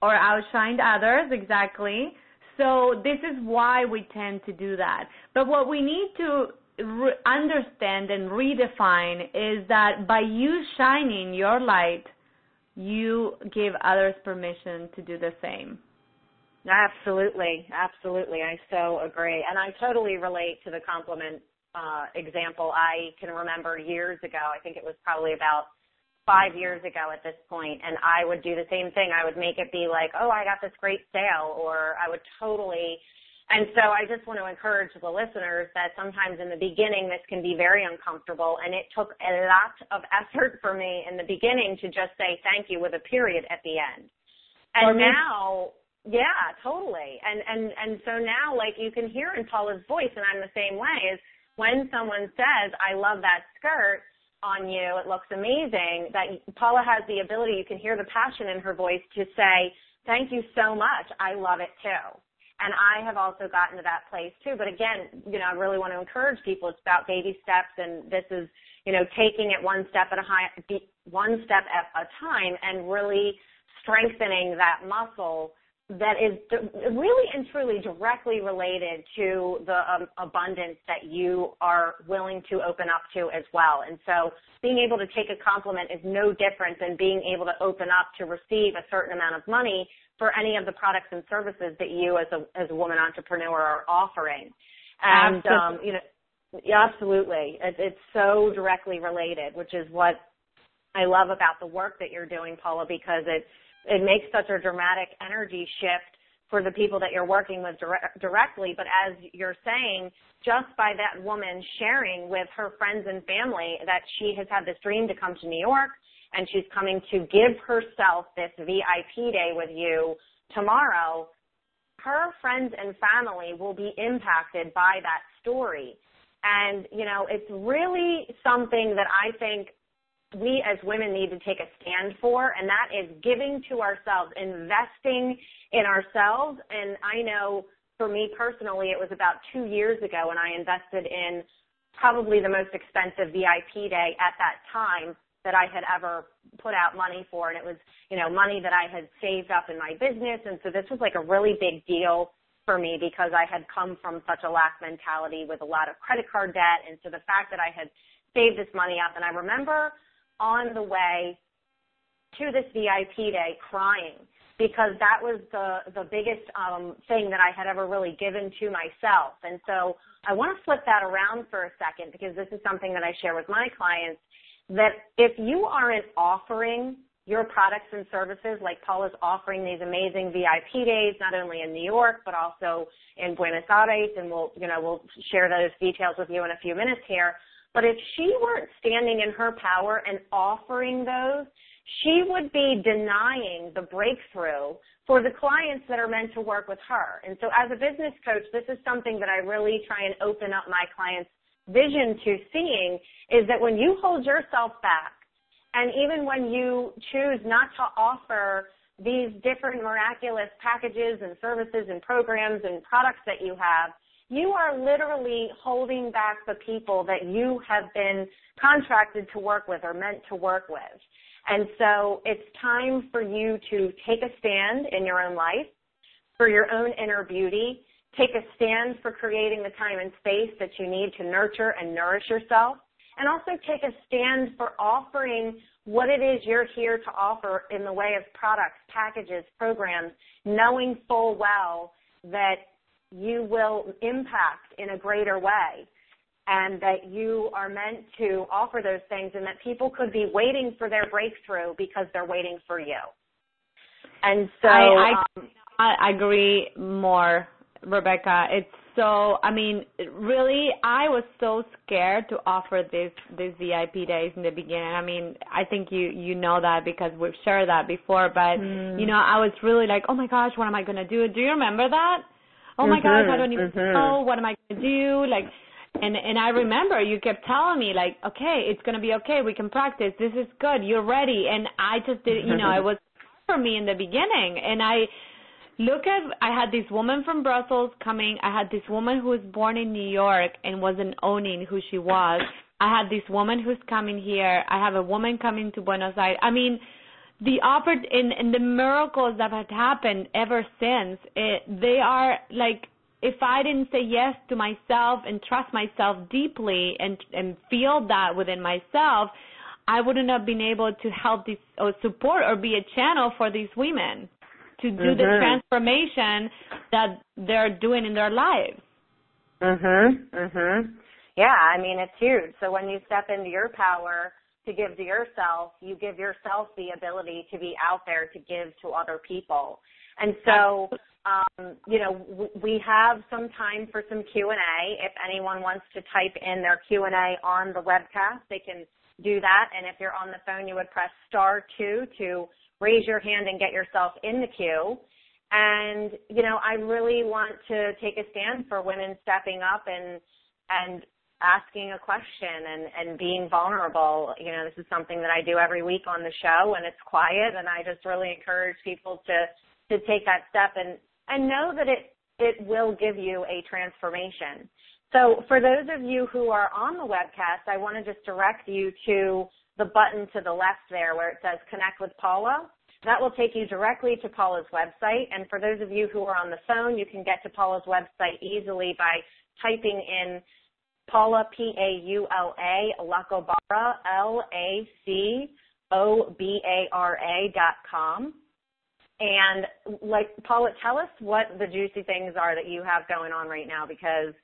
[SPEAKER 2] or outshined others, exactly. So this is why we tend to do that. But what we need to re- understand and redefine is that by you shining your light, you give others permission to do the same.
[SPEAKER 1] Absolutely, absolutely. I so agree. And I totally relate to the compliment uh, example. I can remember years ago, I think it was probably about five years ago at this point and I would do the same thing. I would make it be like, oh, I got this great sale or I would totally and so I just want to encourage the listeners that sometimes in the beginning this can be very uncomfortable and it took a lot of effort for me in the beginning to just say thank you with a period at the end. And now yeah, totally. And and and so now like you can hear in Paula's voice and I'm the same way is when someone says, I love that skirt, on you. It looks amazing. That Paula has the ability, you can hear the passion in her voice to say, thank you so much. I love it too. And I have also gotten to that place too. But again, you know, I really want to encourage people. It's about baby steps and this is, you know, taking it one step at a high, one step at a time and really strengthening that muscle that is really and truly directly related to the um, abundance that you are willing to open up to as well. And so being able to take a compliment is no different than being able to open up to receive a certain amount of money for any of the products and services that you as a, as a woman entrepreneur are offering. And, um, you know, yeah, absolutely. It, it's so directly related, which is what I love about the work that you're doing, Paula, because it it makes such a dramatic energy shift for the people that you're working with dire- directly. But as you're saying, just by that woman sharing with her friends and family that she has had this dream to come to New York and she's coming to give herself this VIP day with you tomorrow, her friends and family will be impacted by that story. And, you know, it's really something that I think we as women need to take a stand for, and that is giving to ourselves, investing in ourselves. And I know for me personally, it was about two years ago when I invested in probably the most expensive VIP day at that time that I had ever put out money for. And it was, you know, money that I had saved up in my business. And so this was like a really big deal for me because I had come from such a lack mentality with a lot of credit card debt. And so the fact that I had saved this money up and I remember on the way to this VIP day crying because that was the the biggest um thing that I had ever really given to myself. And so I want to flip that around for a second because this is something that I share with my clients that if you aren't offering your products and services like Paula's offering these amazing VIP days, not only in New York, but also in Buenos Aires, and we'll, you know, we'll share those details with you in a few minutes here. But if she weren't standing in her power and offering those, she would be denying the breakthrough for the clients that are meant to work with her. And so as a business coach, this is something that I really try and open up my clients' vision to seeing is that when you hold yourself back and even when you choose not to offer these different miraculous packages and services and programs and products that you have, you are literally holding back the people that you have been contracted to work with or meant to work with. And so it's time for you to take a stand in your own life for your own inner beauty. Take a stand for creating the time and space that you need to nurture and nourish yourself and also take a stand for offering what it is you're here to offer in the way of products, packages, programs, knowing full well that you will impact in a greater way and that you are meant to offer those things and that people could be waiting for their breakthrough because they're waiting for you. And so
[SPEAKER 2] I,
[SPEAKER 1] I,
[SPEAKER 2] um, I agree more, Rebecca. It's so I mean, really, I was so scared to offer this these VIP days in the beginning. I mean, I think you you know that because we've shared that before. But mm. you know, I was really like, oh my gosh, what am I gonna do? Do you remember that? Oh my
[SPEAKER 1] mm-hmm,
[SPEAKER 2] gosh, I don't even
[SPEAKER 1] mm-hmm.
[SPEAKER 2] know what am I gonna do? Like, and and I remember you kept telling me like, okay, it's gonna be okay. We can practice. This is good. You're ready. And I just did. You know, it [LAUGHS] was for me in the beginning, and I look at I had this woman from Brussels coming. I had this woman who was born in New York and wasn't owning who she was. I had this woman who's coming here. I have a woman coming to Buenos Aires. I mean, the oppor- and, and the miracles that have happened ever since, it, they are like if I didn't say yes to myself and trust myself deeply and and feel that within myself, I wouldn't have been able to help these or support or be a channel for these women to do mm-hmm. the transformation that they're doing in their lives.
[SPEAKER 1] Mhm. Mhm. Yeah, I mean it's huge. So when you step into your power to give to yourself, you give yourself the ability to be out there to give to other people. And so um, you know, w- we have some time for some Q&A. If anyone wants to type in their Q&A on the webcast, they can do that. And if you're on the phone, you would press star two to raise your hand and get yourself in the queue. And, you know, I really want to take a stand for women stepping up and, and asking a question and, and being vulnerable. You know, this is something that I do every week on the show and it's quiet and I just really encourage people to, to take that step and, and know that it, it will give you a transformation. So for those of you who are on the webcast, I want to just direct you to the button to the left there where it says connect with Paula. That will take you directly to Paula's website. And for those of you who are on the phone, you can get to Paula's website easily by typing in Paula, P-A-U-L-A, Lacobara, L-A-C-O-B-A-R-A dot com. And like, Paula, tell us what the juicy things are that you have going on right now because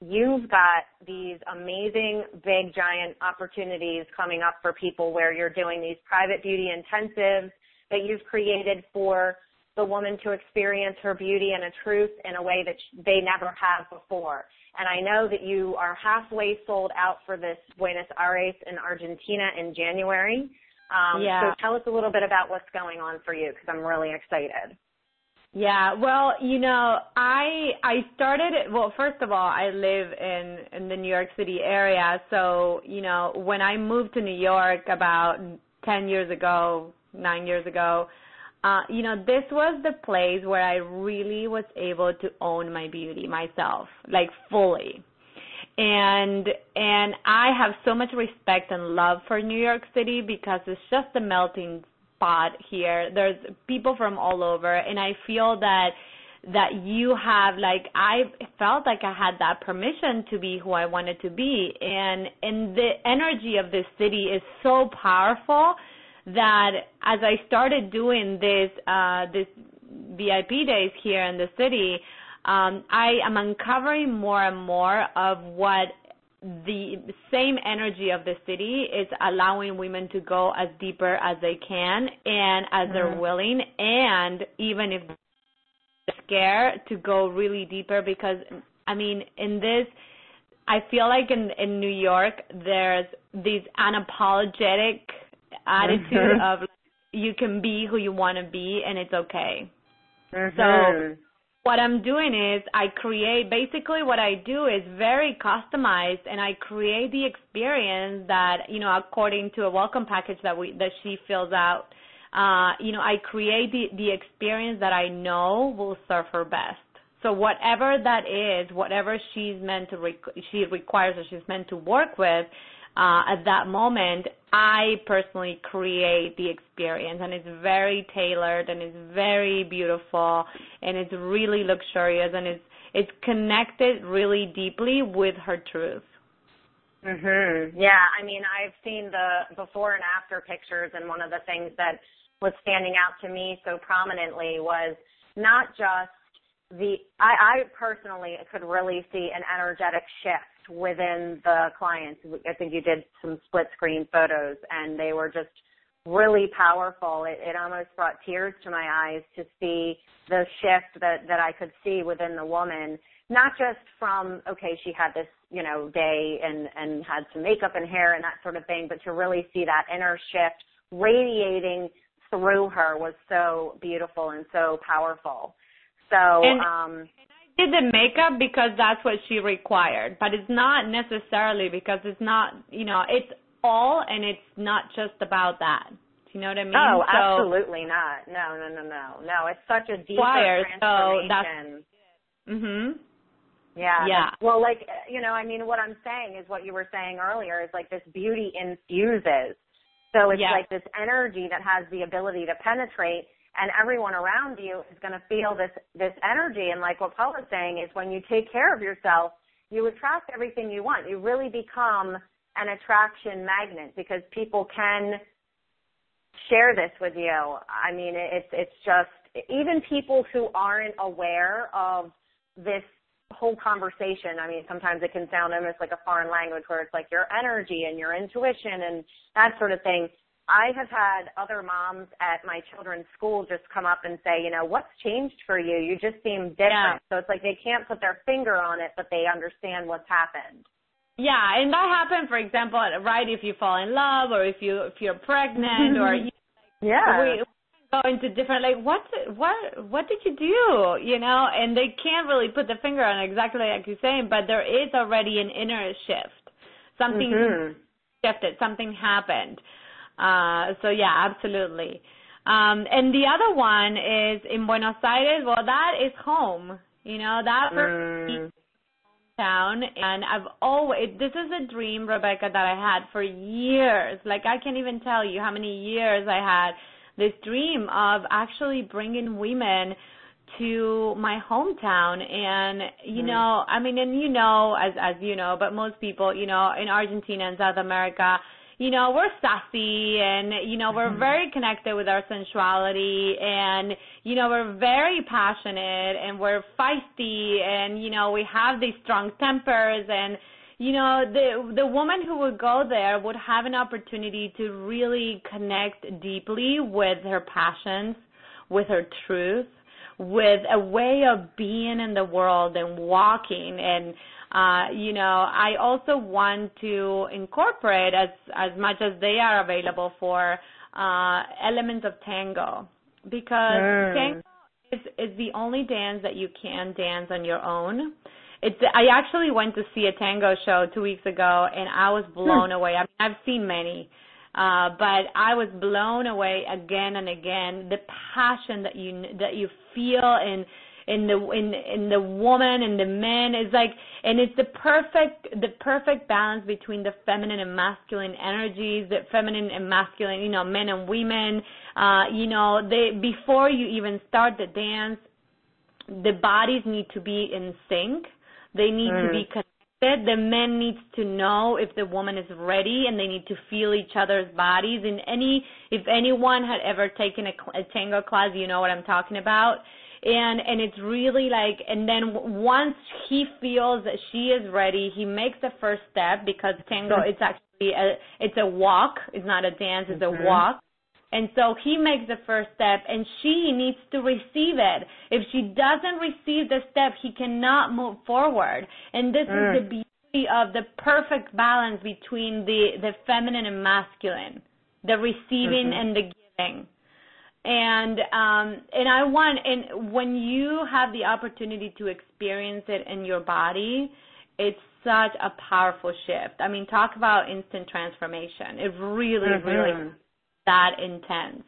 [SPEAKER 1] you've got these amazing, big, giant opportunities coming up for people where you're doing these private beauty intensives that you've created for the woman to experience her beauty and a truth in a way that they never have before. And I know that you are halfway sold out for this Buenos Aires in Argentina in January. Um,
[SPEAKER 2] yeah.
[SPEAKER 1] So tell us a little bit about what's going on for you because I'm really excited.
[SPEAKER 2] Yeah, well, you know, I I started well, first of all, I live in in the New York City area, so, you know, when I moved to New York about 10 years ago, 9 years ago, uh, you know, this was the place where I really was able to own my beauty myself, like fully. And and I have so much respect and love for New York City because it's just a melting spot here. There's people from all over, and I feel that that you have like I felt like I had that permission to be who I wanted to be and and the energy of this city is so powerful that as I started doing this uh this VIP days here in the city um I am uncovering more and more of what the same energy of the city is allowing women to go as deeper as they can and as mm-hmm. they're willing and even if they're scared to go really deeper because I mean in this I feel like in in New York there's this unapologetic attitude mm-hmm. of you can be who you want to be and it's okay. Mm-hmm. So what I'm doing is I create basically what I do is very customized and I create the experience that, you know, according to a welcome package that we that she fills out, uh, you know, I create the the experience that I know will serve her best. So whatever that is, whatever she's meant to rec- she requires or she's meant to work with, uh, at that moment, I personally create the experience and it's very tailored and it's very beautiful and it's really luxurious and it's it's connected really deeply with her truth.
[SPEAKER 1] Mhm. Yeah, I mean, I've seen the before and after pictures and one of the things that was standing out to me so prominently was not just the I, I personally could really see an energetic shift within the clients. I think you did some split screen photos and they were just really powerful. It, it almost brought tears to my eyes to see the shift that, that I could see within the woman, not just from, okay, she had this, you know, day and, and had some makeup and hair and that sort of thing, but to really see that inner shift radiating through her was so beautiful and so powerful. So,
[SPEAKER 2] and,
[SPEAKER 1] um,
[SPEAKER 2] did the makeup because that's what she required, but it's not necessarily because it's not, you know, it's all and it's not just about that. Do you know what I mean?
[SPEAKER 1] Oh, so, absolutely not. No, no, no, no. No, it's such a deep transformation. So
[SPEAKER 2] mhm.
[SPEAKER 1] Yeah.
[SPEAKER 2] Yeah.
[SPEAKER 1] Well, like, you know, I mean, what I'm saying is what you were saying earlier is like this beauty infuses. So it's
[SPEAKER 2] yes.
[SPEAKER 1] like this energy that has the ability to penetrate and everyone around you is going to feel this this energy. And like what Paul is saying is when you take care of yourself you attract everything you want. You really become an attraction magnet because people can share this with you. I mean it's it's just even people who aren't aware of this whole conversation i mean sometimes it can sound almost like a foreign language where it's like your energy and your intuition and that sort of thing I have had other moms at my children's school just come up and say, you know, what's changed for you? You just seem different. Yeah. So it's like they can't put their finger on it, but they understand what's happened.
[SPEAKER 2] Yeah, and that happened, for example, right? If you fall in love, or if you if you're pregnant, or you,
[SPEAKER 1] yeah,
[SPEAKER 2] we go into different like what what what did you do, you know? And they can't really put the finger on it exactly like you're saying, but there is already an inner shift. Something
[SPEAKER 1] mm-hmm.
[SPEAKER 2] shifted, something happened. Uh, so yeah, absolutely. Um, and the other one is in Buenos Aires. Well, that is home. You know that
[SPEAKER 1] mm.
[SPEAKER 2] town, and I've always this is a dream, Rebecca, that I had for years. Like I can't even tell you how many years I had this dream of actually bringing women to my hometown and you mm. know i mean and you know as as you know but most people you know in argentina and south america you know, we're sassy and, you know, we're mm-hmm. very connected with our sensuality and, you know, we're very passionate and we're feisty and, you know, we have these strong tempers and, you know, the the woman who would go there would have an opportunity to really connect deeply with her passions, with her truth, with a way of being in the world and walking and uh, you know, I also want to incorporate as as much as they are available for uh, elements of tango because mm. tango is is the only dance that you can dance on your own. It's I actually went to see a tango show two weeks ago and I was blown hmm. away. I mean, I've seen many, uh, but I was blown away again and again. The passion that you that you feel in in the in in the woman and the man is like and it's the perfect the perfect balance between the feminine and masculine energies the feminine and masculine you know men and women. Uh you know they before you even start the dance the bodies need to be in sync. They need mm. to be mm. connected. The men needs to know if the woman is ready and they need to feel each other's bodies. And any if anyone had ever taken a, a tango class you know what i'm talking about and and it's really like and then once he feels that she is ready he makes the first step because tango it's actually a it's a walk it's not a dance it's mm-hmm. a walk and so he makes the first step and she needs to receive it if she doesn't receive the step he cannot move forward and this mm. is the beauty of the perfect balance between the the feminine and masculine the receiving mm-hmm. and the giving and um and i want and when you have the opportunity to experience it in your body it's such a powerful shift i mean talk about instant transformation it really mm-hmm. really that intense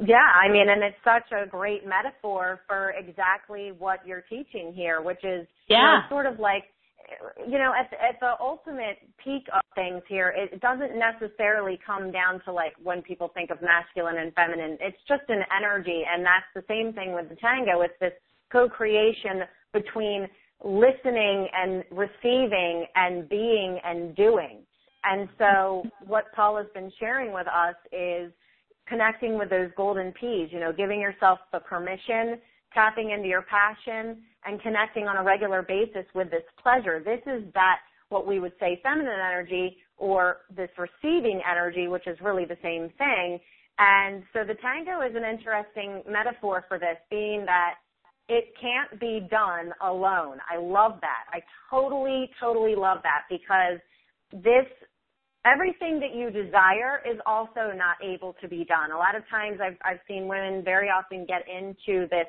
[SPEAKER 1] yeah, I mean, and it's such a great metaphor for exactly what you're teaching here, which is yeah. you know, sort of like you know, at the, at the ultimate peak of things here, it doesn't necessarily come down to like when people think of masculine and feminine. It's just an energy, and that's the same thing with the tango. It's this co-creation between listening and receiving and being and doing. And so what Paul has been sharing with us is connecting with those golden P's, you know, giving yourself the permission, tapping into your passion, and connecting on a regular basis with this pleasure. This is that what we would say feminine energy or this receiving energy, which is really the same thing. And so the tango is an interesting metaphor for this, being that it can't be done alone. I love that. I totally, totally love that because this, everything that you desire is also not able to be done. A lot of times I've, I've seen women very often get into this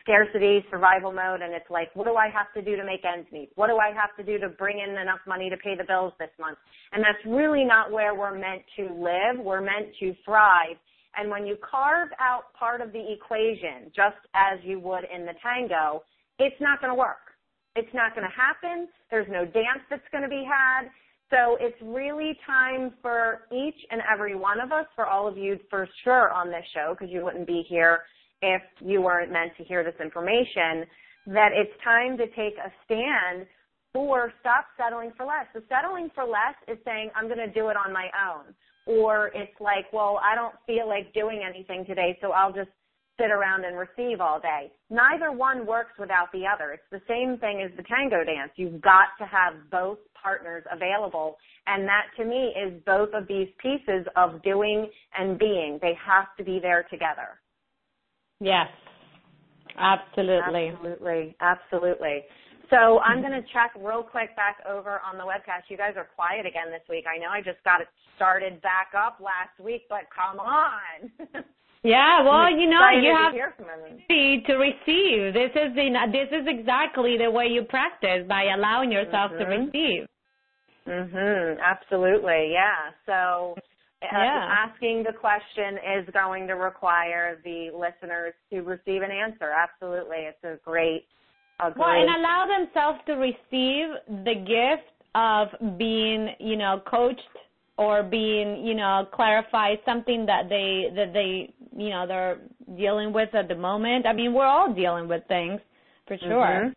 [SPEAKER 1] scarcity survival mode and it's like what do i have to do to make ends meet? What do i have to do to bring in enough money to pay the bills this month? And that's really not where we're meant to live. We're meant to thrive. And when you carve out part of the equation just as you would in the tango it's not going to work. It's not going to happen. There's no dance that's going to be had. So it's really time for each and every one of us for all of you for sure on this show because you wouldn't be here if you weren't meant to hear this information, that it's time to take a stand for stop settling for less. So settling for less is saying, I'm going to do it on my own. Or it's like, well, I don't feel like doing anything today, so I'll just sit around and receive all day. Neither one works without the other. It's the same thing as the tango dance. You've got to have both partners available. And that to me is both of these pieces of doing and being. They have to be there together.
[SPEAKER 2] Yes, absolutely.
[SPEAKER 1] Absolutely, absolutely. So I'm going to check real quick back over on the webcast. You guys are quiet again this week. I know I just got it started back up last week, but come on. [LAUGHS]
[SPEAKER 2] Yeah, well, you know, you have to, to receive. This is the this is exactly the way you practice by allowing yourself mm-hmm. to receive.
[SPEAKER 1] Mhm. Absolutely. Yeah. So yeah. asking the question is going to require the listeners to receive an answer. Absolutely. It's a great, a great
[SPEAKER 2] well, and allow themselves to receive the gift of being, you know, coached or being, you know, clarify something that they that they, you know, they're dealing with at the moment. I mean, we're all dealing with things for sure. Mm-hmm.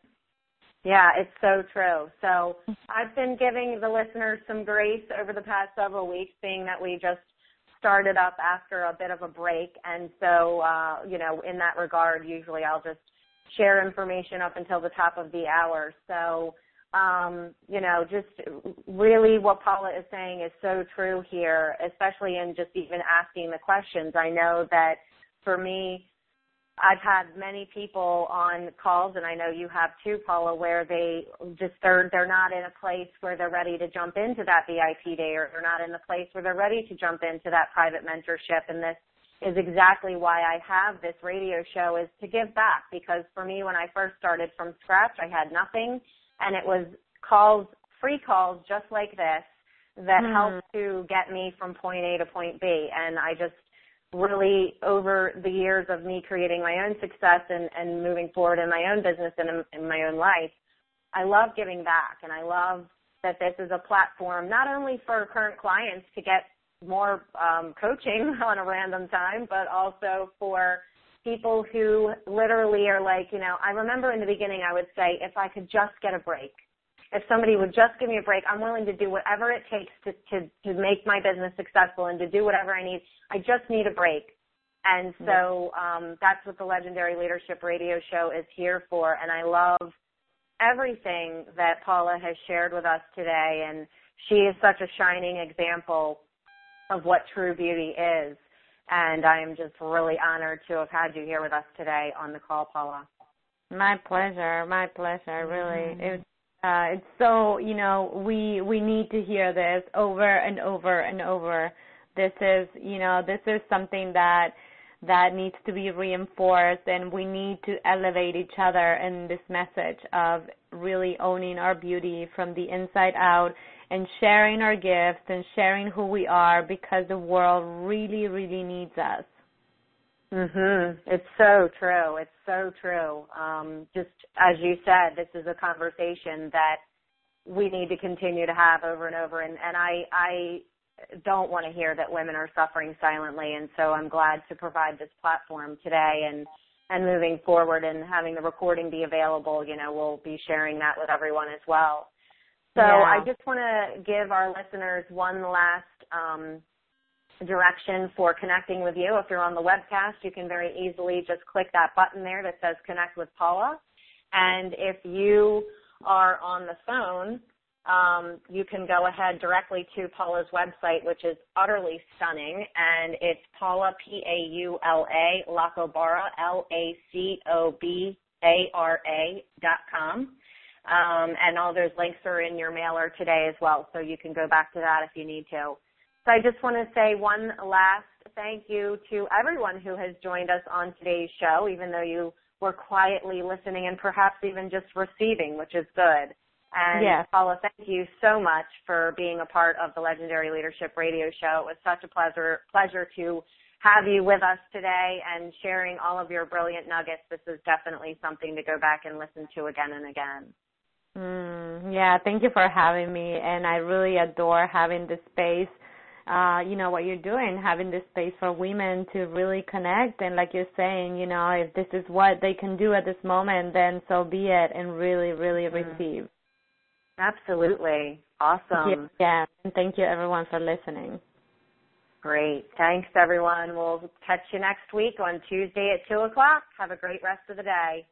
[SPEAKER 1] Yeah, it's so true. So I've been giving the listeners some grace over the past several weeks, being that we just started up after a bit of a break. And so, uh, you know, in that regard, usually I'll just share information up until the top of the hour. So, um, you know, just really what Paula is saying is so true here, especially in just even asking the questions. I know that for me, I've had many people on calls, and I know you have too, Paula, where they just they're they're not in a place where they're ready to jump into that VIP day, or they're not in the place where they're ready to jump into that private mentorship. And this is exactly why I have this radio show is to give back because for me when I first started from scratch I had nothing and it was calls free calls just like this that mm. helped to get me from point A to point B and I just really over the years of me creating my own success and, and moving forward in my own business and in, in my own life, I love giving back. And I love that this is a platform not only for current clients to get more um, coaching [LAUGHS] on a random time, but also for people who literally are like, you know, I remember in the beginning I would say, if I could just get a break, if somebody would just give me a break, I'm willing to do whatever it takes to, to, to make my business successful and to do whatever I need. I just need a break. And so um, that's what the Legendary Leadership Radio Show is here for. And I love everything that Paula has shared with us today. And she is such a shining example of what true beauty is. And I am just really honored to have had you here with us today on the call, Paula.
[SPEAKER 2] My pleasure. My pleasure. Really, mm-hmm. it's uh, it's so you know we we need to hear this over and over and over. This is you know this is something that that needs to be reinforced and we need to elevate each other in this message of really owning our beauty from the inside out and sharing our gifts and sharing who we are because the world really, really needs us.
[SPEAKER 1] Mhm. It's so true. It's so true. Um, just as you said, this is a conversation that we need to continue to have over and over. And, and I, I don't want to hear that women are suffering silently. And so I'm glad to provide this platform today and and moving forward and having the recording be available. You know, we'll be sharing that with everyone as well. So yeah. I just want to give our listeners one last um, direction for connecting with you. If you're on the webcast, you can very easily just click that button there that says connect with Paula. And if you are on the phone, um, you can go ahead directly to Paula's website, which is utterly stunning, and it's Paula P A U L A Lacobara L A C O B A R A dot com. Um, and all those links are in your mailer today as well, so you can go back to that if you need to. So I just want to say one last thank you to everyone who has joined us on today's show, even though you were quietly listening and perhaps even just receiving, which is good. And yes. Paula, thank you so much for being a part of the Legendary Leadership Radio Show. It was such a pleasure pleasure to have you with us today and sharing all of your brilliant nuggets. This is definitely something to go back and listen to again and again.
[SPEAKER 2] Mm, yeah, thank you for having me, and I really adore having this space uh, you know, what you're doing, having this space for women to really connect. And like you're saying, you know, if this is what they can do at this moment, then so be it and really, really mm-hmm. receive.
[SPEAKER 1] Absolutely. Awesome.
[SPEAKER 2] Yeah. And thank you everyone for listening.
[SPEAKER 1] Great. Thanks everyone. We'll catch you next week on Tuesday at two o'clock. Have a great rest of the day.